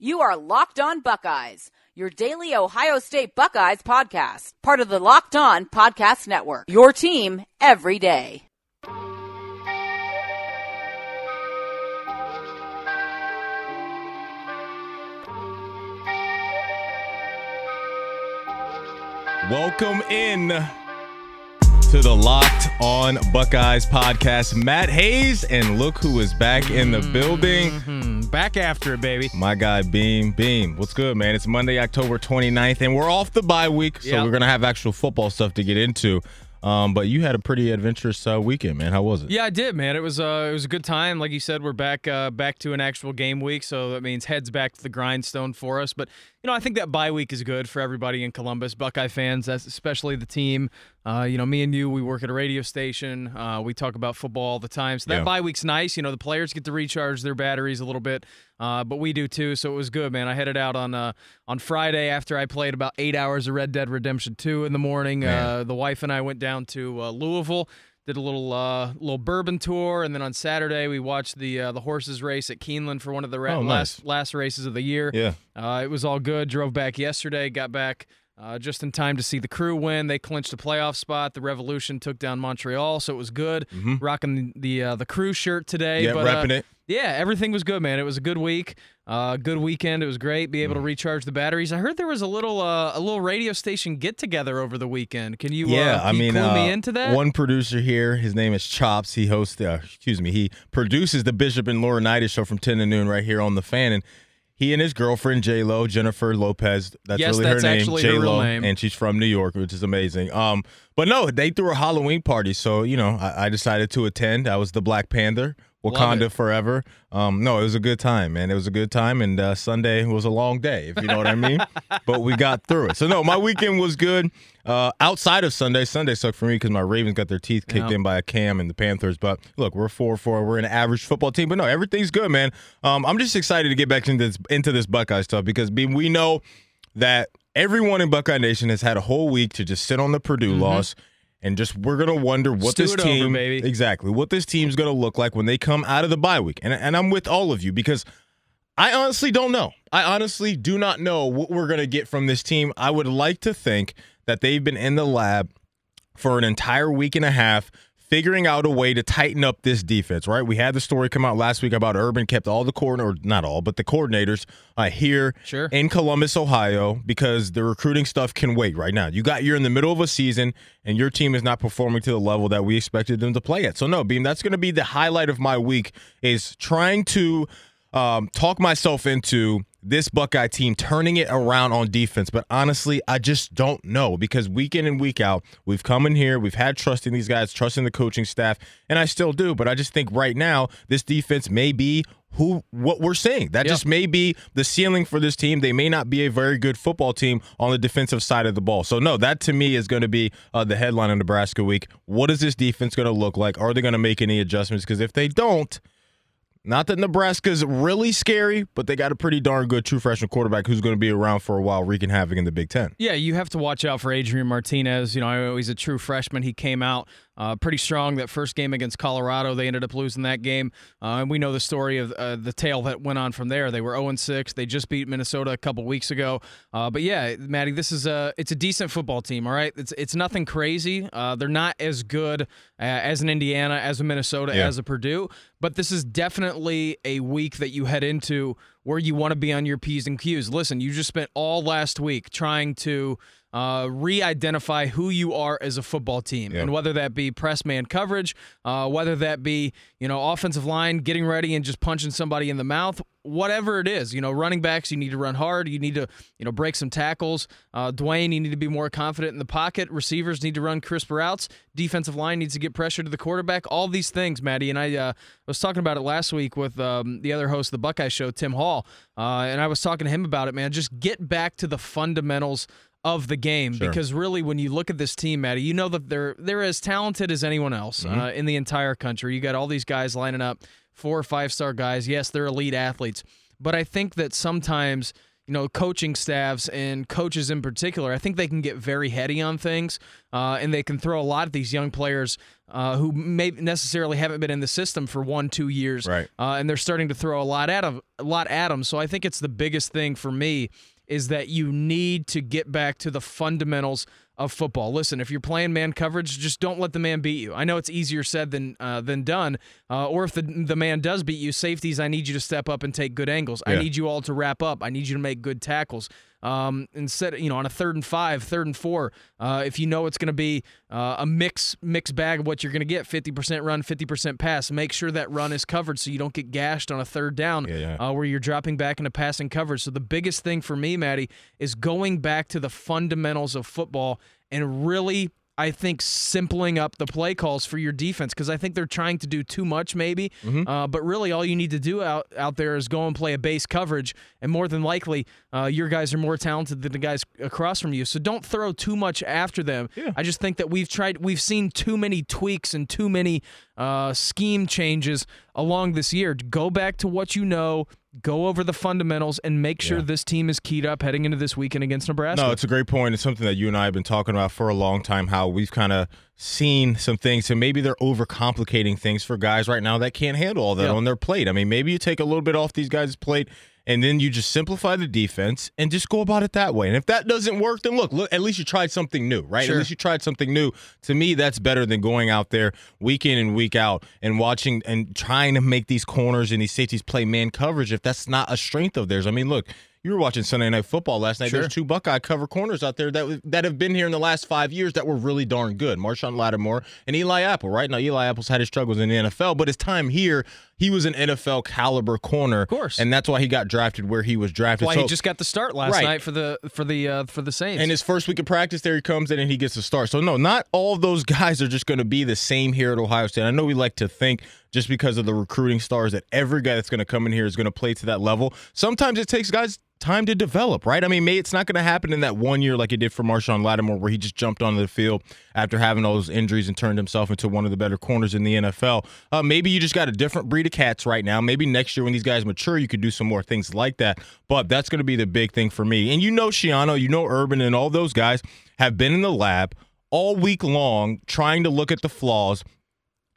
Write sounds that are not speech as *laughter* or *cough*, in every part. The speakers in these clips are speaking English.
You are Locked On Buckeyes, your daily Ohio State Buckeyes podcast, part of the Locked On Podcast Network. Your team every day. Welcome in to the Locked On Buckeyes podcast. Matt Hayes, and look who is back in the building. Hmm, back after it, baby. My guy, Beam. Beam, what's good, man? It's Monday, October 29th, and we're off the bye week, so Yep. we're going to have actual football stuff to get into. Um, but you had a pretty adventurous uh, weekend, man. How was it? Yeah, I did, man. It was uh, it was a good time. Like you said, we're back uh, back to an actual game week, so that means heads back to the grindstone for us. But know, I think that bye week is good for everybody in Columbus, Buckeye fans, especially the team. Uh, you know, me and you, we work at a radio station. Uh, we talk about football all the time, so that Yeah. bye week's nice. You know, the players get to recharge their batteries a little bit, uh, but we do too. So it was good, man. I headed out on uh, on Friday after I played about eight hours of Red Dead Redemption 2 in the morning. Uh, the wife and I went down to uh, Louisville did a little uh, little bourbon tour, and then on Saturday we watched the uh, the horses race at Keeneland for one of the ra- Oh, last last races of the year. Yeah. Uh, it was all good. Drove back yesterday, got back uh, just in time to see the crew win. They clinched a playoff spot. The Revolution took down Montreal, so it was good. Rocking the the, uh, the crew shirt today. Mm-hmm. Yeah, but, uh, repping it. Yeah, everything was good, man. It was a good week, uh, good weekend. It was great. Be able to recharge the batteries. I heard there was a little uh, a little radio station get together over the weekend. Can you? Yeah, uh, I can mean, clue uh, me into that. one producer here, his name is Chops. He hosts, uh, excuse me, he produces the Bishop and Laura Laurinaitis show from 10 to noon right here on the fan. And he and his girlfriend, J Lo, Jennifer Lopez, that's Yes, really that's her name, J Lo, and she's from New York, which is amazing. Um, but no, they threw a Halloween party, so you know, I, I decided to attend. I was the Black Panther. Wakanda forever. Um, no, it was a good time, man. It was a good time, and uh, Sunday was a long day, if you know what I mean. *laughs* but we got through it. So no, my weekend was good. Uh, outside of Sunday, Sunday sucked for me because my Ravens got their teeth kicked Yeah. in by a Cam and the Panthers. But look, we're four four. We're an average football team, but no, everything's good, man. Um, I'm just excited to get back into this into this Buckeye stuff because we know that everyone in Buckeye Nation has had a whole week to just sit on the Purdue loss. And just we're gonna wonder what Stew this over, team baby. exactly what this team's gonna look like when they come out of the bye week. And and I'm with all of you because I honestly don't know. I honestly do not know what we're going to get from this team. I would like to think that they've been in the lab for an entire week and a half figuring out a way to tighten up this defense, right? We had the story come out last week about Urban kept all the coordinators, not all, but the coordinators uh, here Sure. in Columbus, Ohio, because the recruiting stuff can wait right now. You got you're in the middle of a season and your team is not performing to the level that we expected them to play at. So no, Beam, that's going to be the highlight of my week is trying to um, talk myself into this Buckeye team turning it around on defense. But honestly, I just don't know because week in and week out, we've come in here, we've had trust in these guys, trust in the coaching staff, and I still do. But I just think right now, this defense may be who what we're seeing. That Yeah. just may be the ceiling for this team. They may not be a very good football team on the defensive side of the ball. So no, that to me is going to be uh, the headline of Nebraska week. What is this defense going to look like? Are they going to make any adjustments? Because if they don't, not that Nebraska's really scary, but they got a pretty darn good true freshman quarterback who's going to be around for a while, wreaking havoc in the Big Ten. Yeah, you have to watch out for Adrian Martinez. You know, know he's a true freshman. He came out uh, pretty strong that first game against Colorado. They ended up losing that game, uh, and we know the story of uh, the tale that went on from there. They were 0 6. They just beat Minnesota a couple weeks ago. Uh, but yeah, Maddie, this is a it's a decent football team. All right, it's it's nothing crazy. Uh, they're not as good uh, as an Indiana, as a Minnesota, Yeah. as a Purdue, but this is definitely a week that you head into where you want to be on your P's and Q's. Listen, you just spent all last week trying to uh, re-identify who you are as a football team, Yeah. and whether that be press man coverage, uh, whether that be you know offensive line getting ready and just punching somebody in the mouth, whatever it is. You know, running backs, you need to run hard. You need to you know break some tackles. Uh, Dwayne, you need to be more confident in the pocket. Receivers need to run crisp routes. Defensive line needs to get pressure to the quarterback. All these things, Maddie, and I uh, was talking about it last week with um, the other host of the Buckeye Show, Tim Hall, uh, and I was talking to him about it. Man, just get back to the fundamentals of the game Sure. because really when you look at this team Maddie you know that they're they're as talented as anyone else uh, in the entire country you got all these guys lining up four or five star guys yes they're elite athletes but I think that sometimes you know, coaching staffs and coaches in particular, I think they can get very heady on things, uh, and they can throw a lot of these young players uh, who may necessarily haven't been in the system for one, two years, Right. Uh, and they're starting to throw a lot at them, a lot at them. So I think it's the biggest thing for me is that you need to get back to the fundamentals of football. Listen, if you're playing man coverage, just don't let the man beat you. I know it's easier said than uh, than done. Uh, or if the the man does beat you, safeties, I need you to step up and take good angles. I need you all to wrap up. I need you to make good tackles. Um, instead, you know, on a third and five, third and four, uh, if you know it's going to be uh, a mix mix bag of what you're going to get, 50% run, 50% pass, make sure that run is covered so you don't get gashed on a third down Yeah, yeah. uh, where you're dropping back into passing coverage. So the biggest thing for me, Maddie, is going back to the fundamentals of football and really. I think simpling up the play calls for your defense because I think they're trying to do too much, maybe. Uh, but really, all you need to do out out there is go and play a base coverage, and more than likely, uh, your guys are more talented than the guys across from you. So don't throw too much after them. I just think that we've tried, we've seen too many tweaks and too many uh, scheme changes along this year. Go back to what you know. Go over the fundamentals and make sure Yeah. this team is keyed up heading into this weekend against Nebraska. No, it's a great point. It's something that you and I have been talking about for a long time. How we've kind of seen some things, and maybe they're overcomplicating things for guys right now that can't handle all that Yeah. on their plate. I mean, maybe you take a little bit off these guys' plate, and then you just simplify the defense and just go about it that way. And if that doesn't work, then look, look, at least you tried something new, right? Sure. At least you tried something new. To me, that's better than going out there week in and week out and watching and trying to make these corners and these safeties play man coverage if that's not a strength of theirs. I mean, look. You were watching Sunday Night Football last night. Sure. There's two Buckeye cover corners out there that that have been here in the last five years that were really darn good. Marshon Lattimore and Eli Apple. Right now, Eli Apple's had his struggles in the NFL, but his time here, he was an NFL caliber corner, of course. and that's why he got drafted where he was drafted. why So- he just got the start last Right. night for the for the uh, for the Saints. and his first week of practice, there he comes in and he gets a start. So no, not all of those *laughs* guys are just going to be the same here at Ohio State. I know we like to think just because of the recruiting stars that every guy that's going to come in here is going to play to that level. Sometimes it takes guys time to develop, right? I mean, it's not going to happen in that one year like it did for Marshon Lattimore, where he just jumped onto the field after having all those injuries and turned himself into one of the better corners in the NFL. Uh, maybe you just got a different breed of cats right now. Maybe next year when these guys mature, you could do some more things like that. But that's going to be the big thing for me. And you know, Schiano, you know, Urban, and all those guys have been in the lab all week long trying to look at the flaws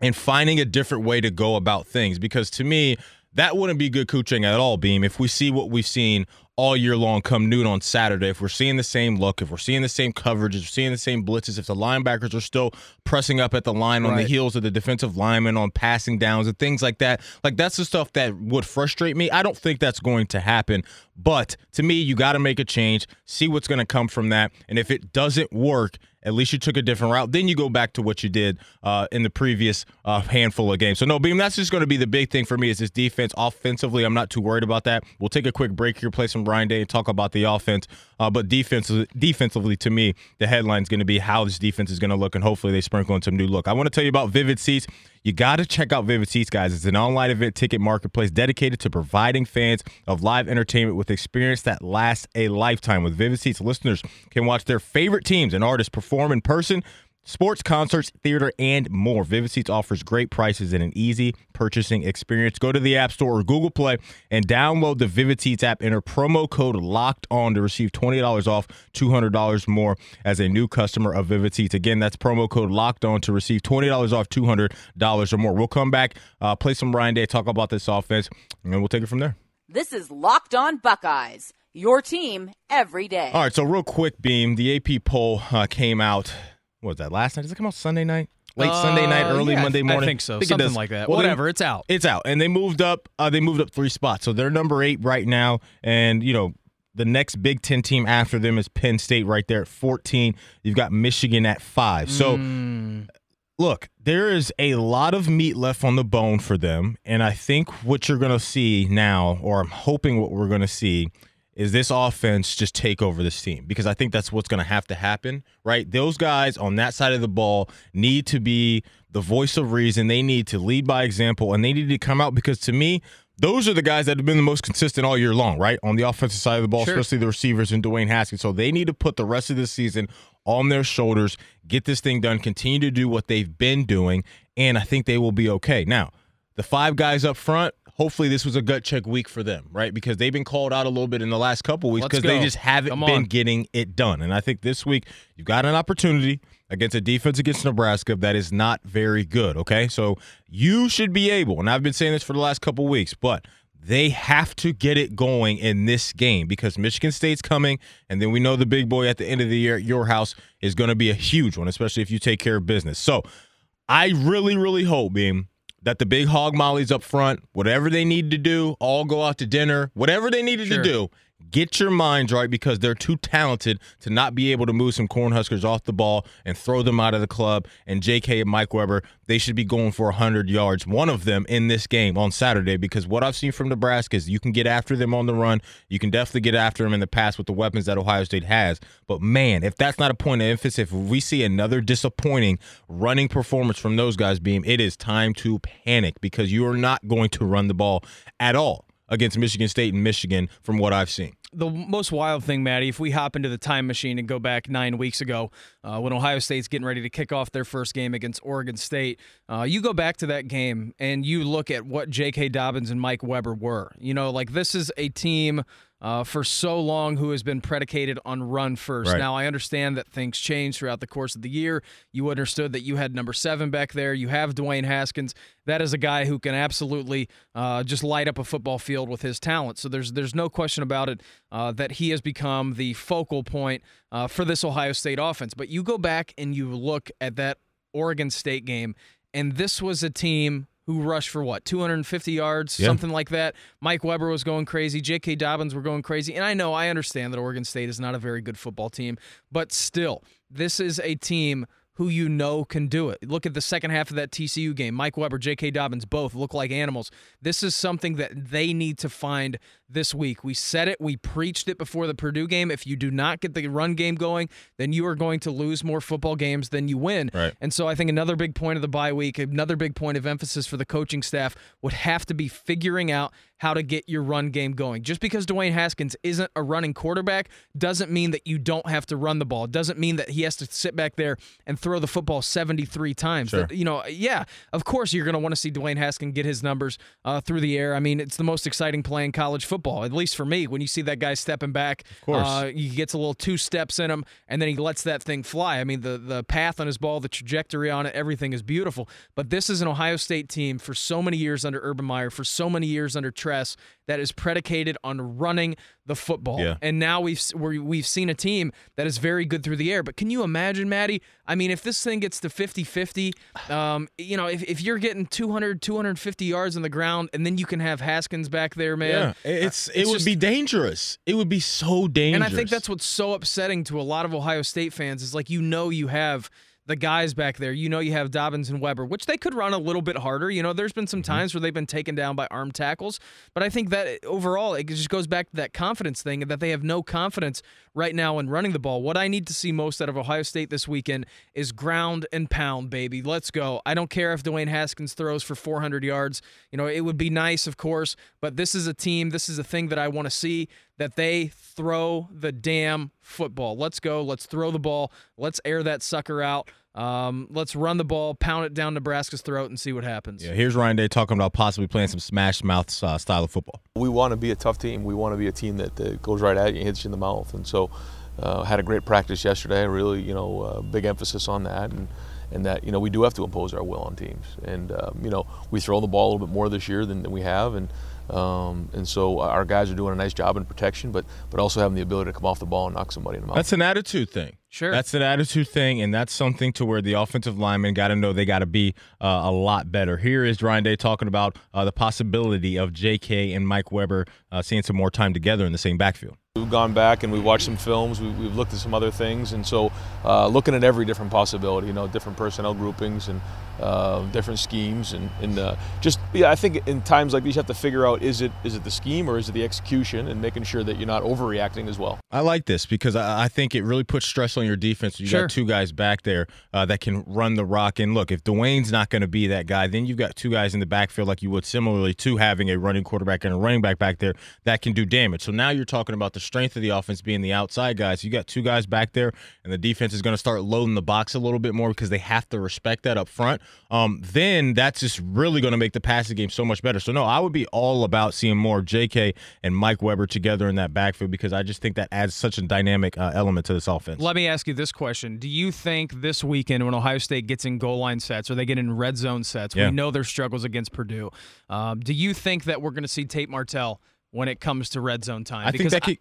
and finding a different way to go about things. Because to me, that wouldn't be good coaching at all, Beam. If we see what we've seen all year long come noon on Saturday, if we're seeing the same look, if we're seeing the same coverage, if we're seeing the same blitzes, if the linebackers are still pressing up at the line on the heels of the defensive linemen on passing downs and things like that, like that's the stuff that would frustrate me. I don't think that's going to happen. But to me, you got to make a change, see what's going to come from that. And if it doesn't work, at least you took a different route. Then you go back to what you did uh, in the previous uh, handful of games. So no, Beam, that's just going to be the big thing for me is this defense. Offensively, I'm not too worried about that. We'll take a quick break here, play some Ryan Day, and talk about the offense. Uh, but defensively, defensively, to me, the headline is going to be how this defense is going to look, and hopefully they sprinkle in some new look. I want to tell you about Vivid Seats. You got to check out Vivid Seats, guys. It's an online event ticket marketplace dedicated to providing fans of live entertainment with experience that lasts a lifetime. With Vivid Seats, listeners can watch their favorite teams and artists perform in person. Sports, concerts, theater, and more. Vivid Seats offers great prices and an easy purchasing experience. Go to the App Store or Google Play and download the Vivid Seats app. Enter promo code LOCKED ON to receive $20 off, $200 more as a new customer of Vivid Seats. Again, that's promo code LOCKED ON to receive $20 off, $200 or more. We'll come back, uh, play some Ryan Day, talk about this offense, and we'll take it from there. This is Locked On Buckeyes, your team every day. All right, so real quick, Beam, the AP poll uh, came out. What was that last night? Does it come out Sunday night? Late Sunday night, Uh, early yeah, Monday morning. I think so. it Something like that. Well, they- Whatever. it's out. it's out, and they moved up. Uh, they moved up three spots, so they're number eight right now. And you know, the next Big Ten team after them is Penn State, right there at fourteen. You've got Michigan at five. So Mm, look, there is a lot of meat left on the bone for them. And I think what you're going to see now, or I'm hoping what we're going to see, is this offense just take over this team because I think that's what's going to have to happen, right? Those guys on that side of the ball need to be the voice of reason. They need to lead by example and they need to come out because to me, those are the guys that have been the most consistent all year long, right? On the offensive side of the ball, Sure. especially the receivers and Dwayne Haskins. So they need to put the rest of the season on their shoulders, get this thing done, continue to do what they've been doing, and I think they will be okay. Now, the five guys up front, hopefully this was a gut check week for them, right? Because they've been called out a little bit in the last couple weeks because they just haven't been getting it done. And I think this week you've got an opportunity against a defense against Nebraska that is not very good, okay? So you should be able, and I've been saying this for the last couple weeks, but they have to get it going in this game because Michigan State's coming, and then we know the big boy at the end of the year at your house is going to be a huge one, especially if you take care of business. So I really, really hope, Beam, that the big hog molly's up front, whatever they need to do, all go out to dinner, whatever they needed Sure. to do, get your minds right because they're too talented to not be able to move some Cornhuskers off the ball and throw them out of the club. And JK and Mike Weber, they should be going for 100 yards, one of them in this game on Saturday because what I've seen from Nebraska is you can get after them on the run. You can definitely get after them in the pass with the weapons that Ohio State has. But man, if that's not a point of emphasis, if we see another disappointing running performance from those guys, Beam, it is time to panic because you are not going to run the ball at all against Michigan State and Michigan from what I've seen. the most wild thing, Maddie, if we hop into the time machine and go back nine weeks ago uh, when Ohio State's getting ready to kick off their first game against Oregon State, uh, you go back to that game and you look at what J.K. Dobbins and Mike Weber were. You know, like this is a team. Uh, for so long, who has been predicated on run first. Right. Now, I understand that things change throughout the course of the year. You understood that you had number seven back there. You have Dwayne Haskins. That is a guy who can absolutely uh, just light up a football field with his talent. So there's there's no question about it uh, that he has become the focal point uh, for this Ohio State offense. But you go back and you look at that Oregon State game, and this was a team who rushed for what 250 yards, Yeah. something like that. Mike Weber was going crazy. J.K. Dobbins were going crazy, and I know I understand that Oregon State is not a very good football team, but still, this is a team who you know can do it. Look at the second half of that TCU game. Mike Weber, J.K. Dobbins, both look like animals. This is something that they need to find this week. We said it, we preached it before the Purdue game. If you do not get the run game going, then you are going to lose more football games than you win. Right. And so I think another big point of the bye week, another big point of emphasis for the coaching staff would have to be figuring out how to get your run game going. Just because Dwayne Haskins isn't a running quarterback doesn't mean that you don't have to run the ball. It doesn't mean that he has to sit back there and throw the football 73 times. Sure. You know, yeah, of course you're going to want to see Dwayne Haskins get his numbers uh, through the air. I mean, it's the most exciting play in college football, at least for me. When you see that guy stepping back, of course. uh, he gets a little two steps in him, and then he lets that thing fly. I mean, the the path on his ball, the trajectory on it, everything is beautiful. But this is an Ohio State team for so many years under Urban Meyer, for so many years under Tress, that is predicated on running the football. Yeah. And now we've we we've seen a team that is very good through the air. But can you imagine, Maddie? I mean, if this thing gets to 50-50, um, you know, if, if you're getting 200, 250 yards on the ground, and then you can have Haskins back there, man. Yeah, it's it it's would just- be dangerous. It would be so dangerous. And I think that's what's so upsetting to a lot of Ohio State fans is like you know you have the guys back there. You know you have Dobbins and Weber, which they could run a little bit harder. You know, there's been some Mm-hmm. times where they've been taken down by arm tackles, but I think that overall it just goes back to that confidence thing and that they have no confidence right now in running the ball. What I need to see most out of Ohio State this weekend is ground and pound, baby. Let's go. I don't care if Dwayne Haskins throws for 400 yards. You know, it would be nice, of course, but this is a team, this is a thing that I want to see that they throw the damn football. Let's go. Let's throw the ball. Let's air that sucker out. Um, let's run the ball, pound it down Nebraska's throat, and see what happens. Yeah, here's Ryan Day talking about possibly playing some smash mouth uh, style of football. We want to be a tough team. We want to be a team that, that goes right at you and hits you in the mouth. And so, uh, had a great practice yesterday. Really, you know, uh, big emphasis on that, and and that you know we do have to impose our will on teams. And um, you know, we throw the ball a little bit more this year than, than we have, and um, and so our guys are doing a nice job in protection, but but also having the ability to come off the ball and knock somebody in the mouth. That's an attitude thing. Sure. That's an attitude thing, and that's something to where the offensive linemen got to know they got to be uh, a lot better. Here is Ryan Day talking about uh, the possibility of J.K. and Mike Weber uh, seeing some more time together in the same backfield. We've gone back and we've watched some films. We, we've looked at some other things, and so uh, looking at every different possibility, you know, different personnel groupings and uh, different schemes, and, and uh, just yeah, I think in times like these, you have to figure out is it is it the scheme or is it the execution, and making sure that you're not overreacting as well. I like this because I, I think it really puts stress on on your defense. You Sure. got two guys back there uh, that can run the rock. And look, if Dwayne's not going to be that guy, then you've got two guys in the backfield like you would similarly to having a running quarterback and a running back back there that can do damage. So now you're talking about the strength of the offense being the outside guys. You got two guys back there, and the defense is going to start loading the box a little bit more because they have to respect that up front. Um, then that's just really going to make the passing game so much better. So no, I would be all about seeing more J.K. and Mike Weber together in that backfield because I just think that adds such a dynamic uh, element to this offense. Let me ask you this question. Do you think this weekend when Ohio State gets in goal line sets or they get in red zone sets, Yeah. we know their struggles against Purdue. Um, do you think that we're going to see Tate Martell when it comes to red zone time? I think Because that could.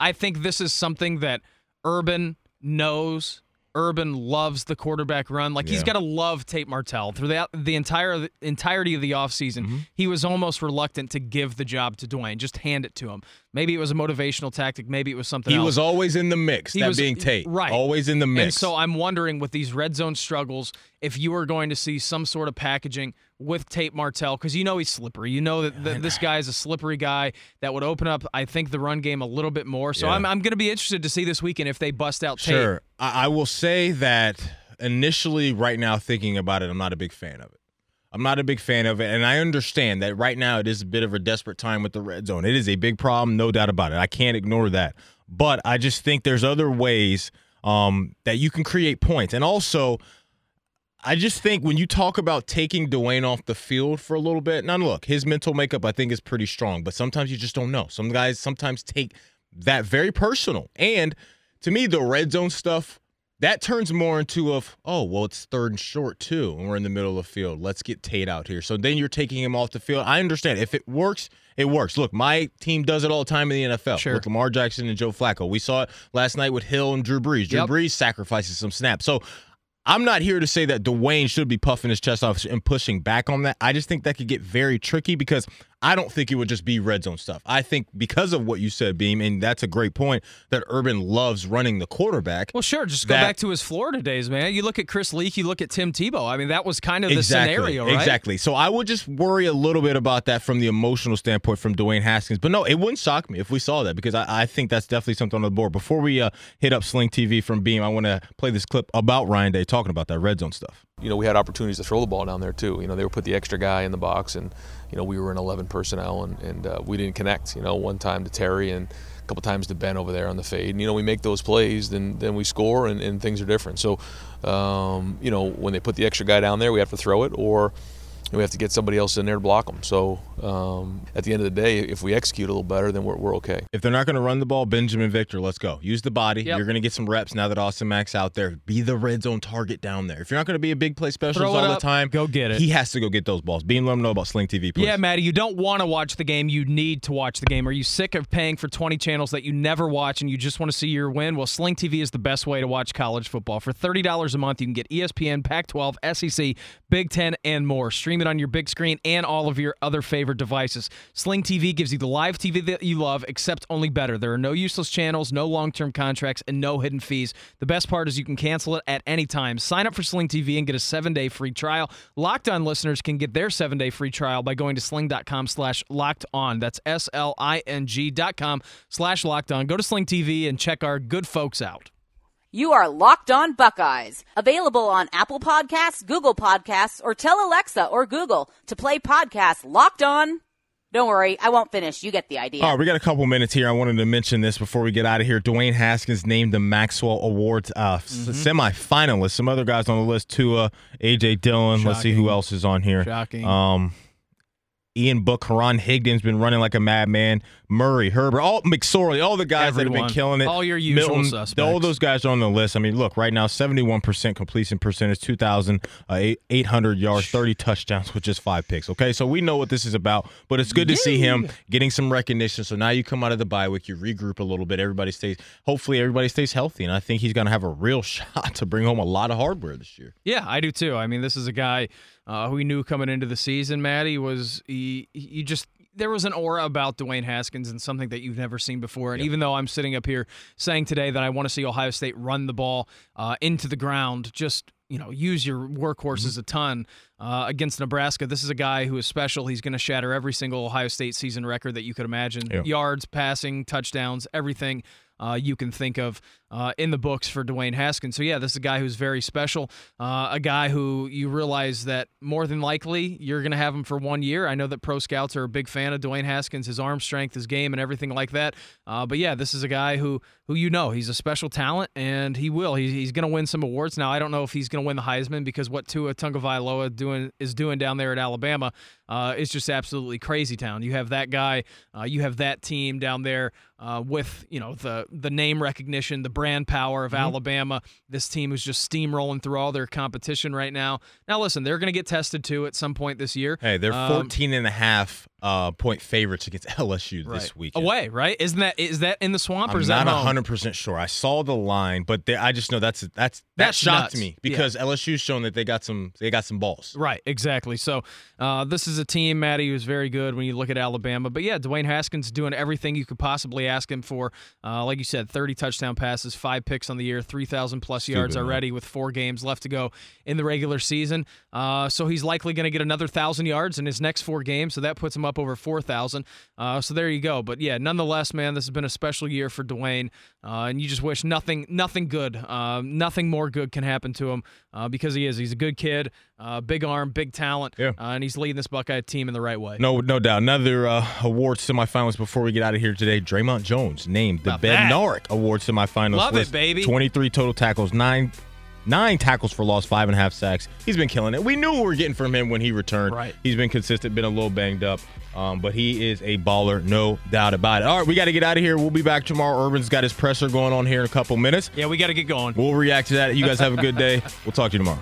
I think this is something that Urban knows. Urban loves the quarterback run. Like he's got to love Tate Martell. Throughout the the entire entirety of the offseason, Mm-hmm. he was almost reluctant to give the job to Dwayne, just hand it to him. Maybe it was a motivational tactic, maybe it was something He else. was always in the mix. He that was- being Tate, right. Always in the mix. And so I'm wondering with these red zone struggles, if you are going to see some sort of packaging with Tate Martell, because you know he's slippery. You know that, that this guy is a slippery guy that would open up, I think, the run game a little bit more. So Yeah. I'm, I'm going to be interested to see this weekend if they bust out Tate. Sure. I, I will say that initially, right now, thinking about it, I'm not a big fan of it. I'm not a big fan of it. And I understand that right now it is a bit of a desperate time with the red zone. It is a big problem, no doubt about it. I can't ignore that. But I just think there's other ways um, that you can create points. And also, I just think when you talk about taking Dwayne off the field for a little bit, now look, his mental makeup I think is pretty strong, but sometimes you just don't know. Some guys sometimes take that very personal. And to me, the red zone stuff, that turns more into of, oh, well, it's third and short too, and we're in the middle of the field. Let's get Tate out here. So then you're taking him off the field. I understand. If it works, it works. Look, my team does it all the time in the NFL Sure. with Lamar Jackson and Joe Flacco. We saw it last night with Hill and Drew Brees. Drew Yep. Brees sacrifices some snaps. So I'm not here to say that Dwayne should be puffing his chest off and pushing back on that. I just think that could get very tricky because I don't think it would just be red zone stuff. I think because of what you said, Beam, and that's a great point, that Urban loves running the quarterback. Well, sure. Just go That- back to his Florida days, man. You look at Chris Leak, you look at Tim Tebow. I mean, that was kind of the exactly, scenario, right? Exactly. So I would just worry a little bit about that from the emotional standpoint from Dwayne Haskins. But no, it wouldn't shock me if we saw that because I, I think that's definitely something on the board. Before we uh, hit up Sling TV from Beam, I want to play this clip about Ryan Day talking about that red zone stuff. You know, we had opportunities to throw the ball down there too. You know, they would put the extra guy in the box, and you know, we were in 11 personnel, and, and uh, we didn't connect. You know, one time to Terry and a couple times to Ben over there on the fade. And, you know, we make those plays, then then we score, and, and things are different. So, um, you know, when they put the extra guy down there, we have to throw it, or we have to get somebody else in there to block them. So, um, at the end of the day, if we execute a little better, then we're, we're okay. If they're not going to run the ball, Binjimen Victor, let's go. Use the body. Yep. You're going to get some reps now that Austin Mack's out there. Be the red zone target down there. If you're not going to be a big play specialist all up, the time, go get it. He has to go get those balls. Beam, let him know about Sling TV, please. Yeah, Maddie, you don't want to watch the game. You need to watch the game. Are you sick of paying for 20 channels that you never watch and you just want to see your win? Well, Sling TV is the best way to watch college football. For $30 a month, you can get ESPN, Pac 12, SEC, Big Ten, and more. Stream it on your big screen and all of your other favorite devices. Sling TV gives you the live TV that you love, except only better. There are no useless channels, no long term contracts, and no hidden fees. The best part is you can cancel it at any time. Sign up for Sling TV and get a seven day free trial. Locked on listeners can get their seven day free trial by going to sling.com slash locked on. That's S L I N G dot com slash locked on. Go to Sling TV and check our good folks out. You are Locked On Buckeyes, available on Apple Podcasts, Google Podcasts, or tell Alexa or Google to play podcast Locked On. Don't worry, I won't finish. You get the idea. All right, we got a couple minutes here. I wanted to mention this before we get out of here. Dwayne Haskins named the Maxwell Awards uh, Mm-hmm. s- semi-finalists. Some other guys on the list: Tua, AJ Dillon. Let's see who else is on here. Shocking. Um, Ian Book, Karan Higdon's been running like a madman. Murray, Herbert, all McSorley, all the guys that have been killing it. All your usual Milton, suspects. All those guys are on the list. I mean, look, right now, 71% completion percentage, 2,800 yards, 30 touchdowns with just five picks. Okay, so we know what this is about, but it's good to see him getting some recognition. So now you come out of the bye week, you regroup a little bit. Everybody stays, hopefully, everybody stays healthy. And I think he's going to have a real *laughs* shot to bring home a lot of hardware this year. Yeah, I do too. I mean, this is a guy uh, who we knew coming into the season. Maddie was he. You just there was an aura about Dwayne Haskins and something that you've never seen before. And even though I'm sitting up here saying today that I want to see Ohio State run the ball uh, into the ground, just you know use your workhorses a ton. uh, against Nebraska. This is a guy who is special. He's going to shatter every single Ohio State season record that you could imagine Yeah. yards, passing, touchdowns, everything. Uh, you can think of uh, in the books for Dwayne Haskins. So, yeah, this is a guy who's very special. Uh, a guy who you realize that more than likely you're going to have him for one year. I know that pro scouts are a big fan of Dwayne Haskins, his arm strength, his game, and everything like that. Uh, but, yeah, this is a guy who, who you know, he's a special talent, and he will. He, he's going to win some awards. Now, I don't know if he's going to win the Heisman because what Tua Tagovailoa doing is doing down there at Alabama uh, is just absolutely crazy town. You have that guy, uh, you have that team down there uh, with you know the the name recognition, the brand power of Alabama. This team is just steamrolling through all their competition right now. Now, listen, they're going to get tested too at some point this year. Hey, they're Um, 14 and a half uh, point favorites against *laughs* LSU this week. away, right? Isn't that is that in the swamp or I'm is not that home? 100% sure. I saw the line, but they, I just know that's that's that That's shocked nuts. me because LSU's shown that they got some they got some balls. Right, exactly. So uh, this is a team, Maddie, who's very good when you look at Alabama. But yeah, Dwayne Haskins doing everything you could possibly ask him for. Uh, like you said, 30 touchdown passes, five picks on the year, 3,000 plus yards man. already with four games left to go in the regular season. Uh, so he's likely going to get another 1,000 yards in his next four games. So that puts him up over 4,000. Uh, so there you go. But yeah, nonetheless, man, this has been a special year for Dwayne. Uh, and you just wish nothing, nothing good, uh, nothing more good can happen to him uh, because he is. He's a good kid, uh, big arm, big talent, Yeah. uh, and he's leading this Buckeye team in the right way. No, no doubt. Another uh, award semifinalist before we get out of here today. Dre'Mont Jones named the About Ben that. Narek Award semifinalist Love it, list. baby. 23 total tackles, nine nine tackles for loss, five and a half sacks. He's been killing it. We knew what we were getting from him when he returned. Right. He's been consistent, been a little banged up, um, but he is a baller, no doubt about it. All right, we got to get out of here. We'll be back tomorrow. Urban's got his presser going on here in a couple minutes. Yeah, we got to get going. We'll react to that. You guys have a good day. *laughs* We'll talk to you tomorrow.